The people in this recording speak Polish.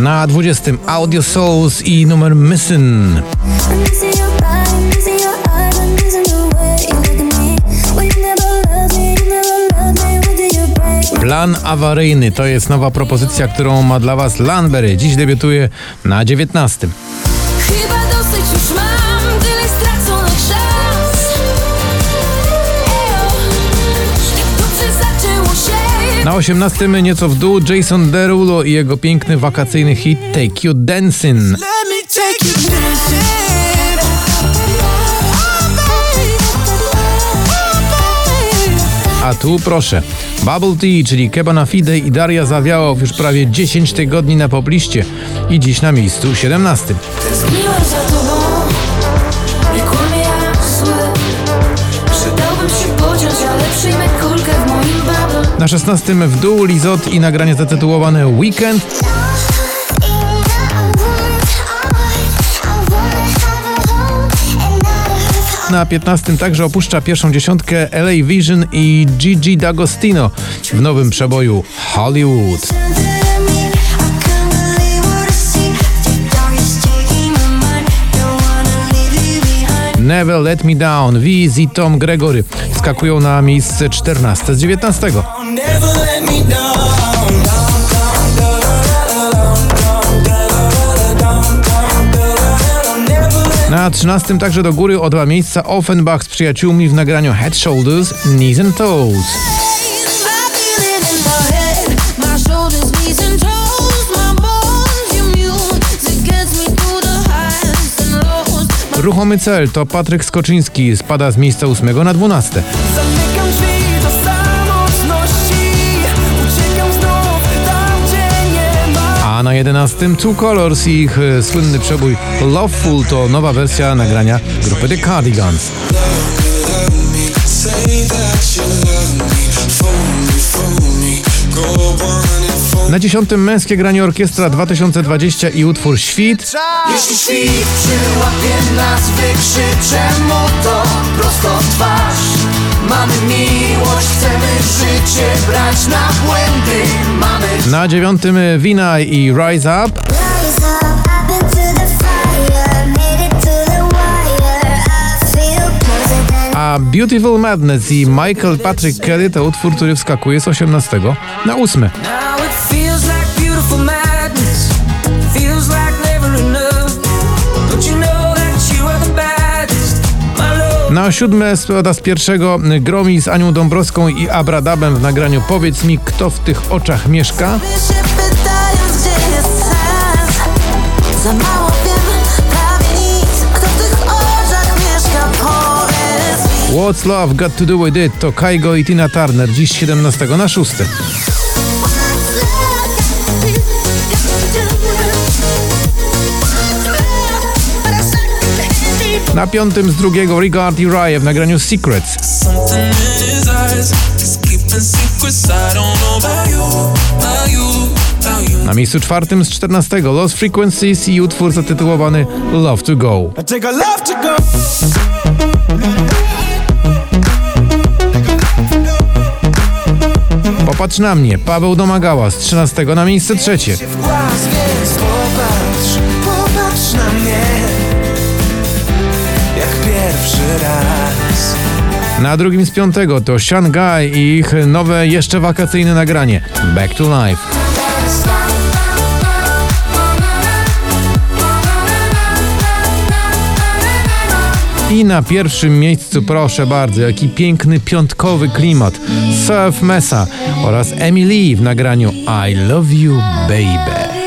Na 20 Audio Souls i numer Missing. Plan awaryjny to jest nowa propozycja, którą ma dla Was Lanberry. Dziś debiutuje na 19. 18 nieco w dół Jason Derulo i jego piękny wakacyjny hit Take You Dancing. Let me take you dancing. A tu proszę, Bubble Tea, czyli Kebana Fide i Daria Zawiałow już prawie 10 tygodni na pobliście i dziś na miejscu 17. Tęskniłem za tobą, nie kłamie jak zły. Przydałbym się pociąć, ale przyjmę Na 16 w dół Lizot i nagranie zatytułowane Weekend. Na 15 także opuszcza pierwszą dziesiątkę LA Vision i Gigi D'Agostino w nowym przeboju Hollywood. Never Let Me Down, Wiz i Tom Gregory skakują na miejsce 14 z 19. Never let me down. Na 13 także do góry o dwa miejsca Offenbach z przyjaciółmi w nagraniu Head Shoulders, Knees and Toes. Ruchomy cel to Patryk Skoczyński, spada z miejsca 8 na 12. Zamykam drzwi do samotności. Uciekam znów tam, gdzie nie ma. A na 11 Two Colors i ich e, słynny przebój Loveful to nowa wersja nagrania grupy The Cardigans. Say that you love me, go on Na 10 męskie granie orkiestra 2020 i utwór Świt. Jeśli świt przyłapie nas, wykrzyczę mu to prosto w twarz. Mamy miłość, chcemy życie brać na błędy. Mamy Na 9 Wina i Rise Up. A Beautiful Madness i Michael Patrick Kelly to utwór, który wskakuje z 18 na 8. Na siódme spada z pierwszego Gromi z Anią Dąbrowską i Abradabem w nagraniu Powiedz mi, kto w tych oczach mieszka. What's Love Got To Do With It to Kaigo i Tina Turner, dziś 17 na 6. Na piątym z drugiego Regard i Rye w nagraniu Secrets. Na miejscu czwartym z 14 Lost Frequencies i utwór zatytułowany Love To Go. Popatrz na mnie, Paweł Domagała z 13 na miejsce trzecie. Pierwszy raz Na drugim z piątego to Shanghai i ich nowe, jeszcze wakacyjne nagranie Back to Life. I na pierwszym miejscu, proszę bardzo, jaki piękny piątkowy klimat. Surf Mesa oraz Emily w nagraniu I Love You Baby.